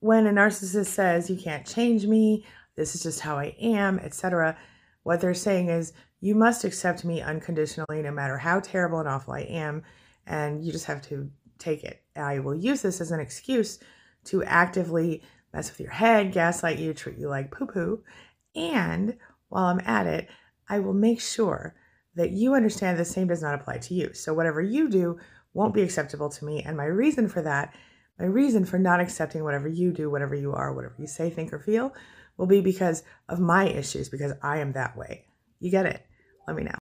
when a narcissist says, You can't change me, this is just how I am, etc., what they're saying is, You must accept me unconditionally, no matter how terrible and awful I am, and you just have to take it. I will use this as an excuse to actively mess with your head, gaslight you, treat you like poo poo. And while I'm at it, I will make sure that you understand the same does not apply to you. So whatever you do won't be acceptable to me. And my reason for that, my reason for not accepting whatever you do, whatever you are, whatever you say, think, or feel, will be because of my issues, because I am that way. You get it? Let me know.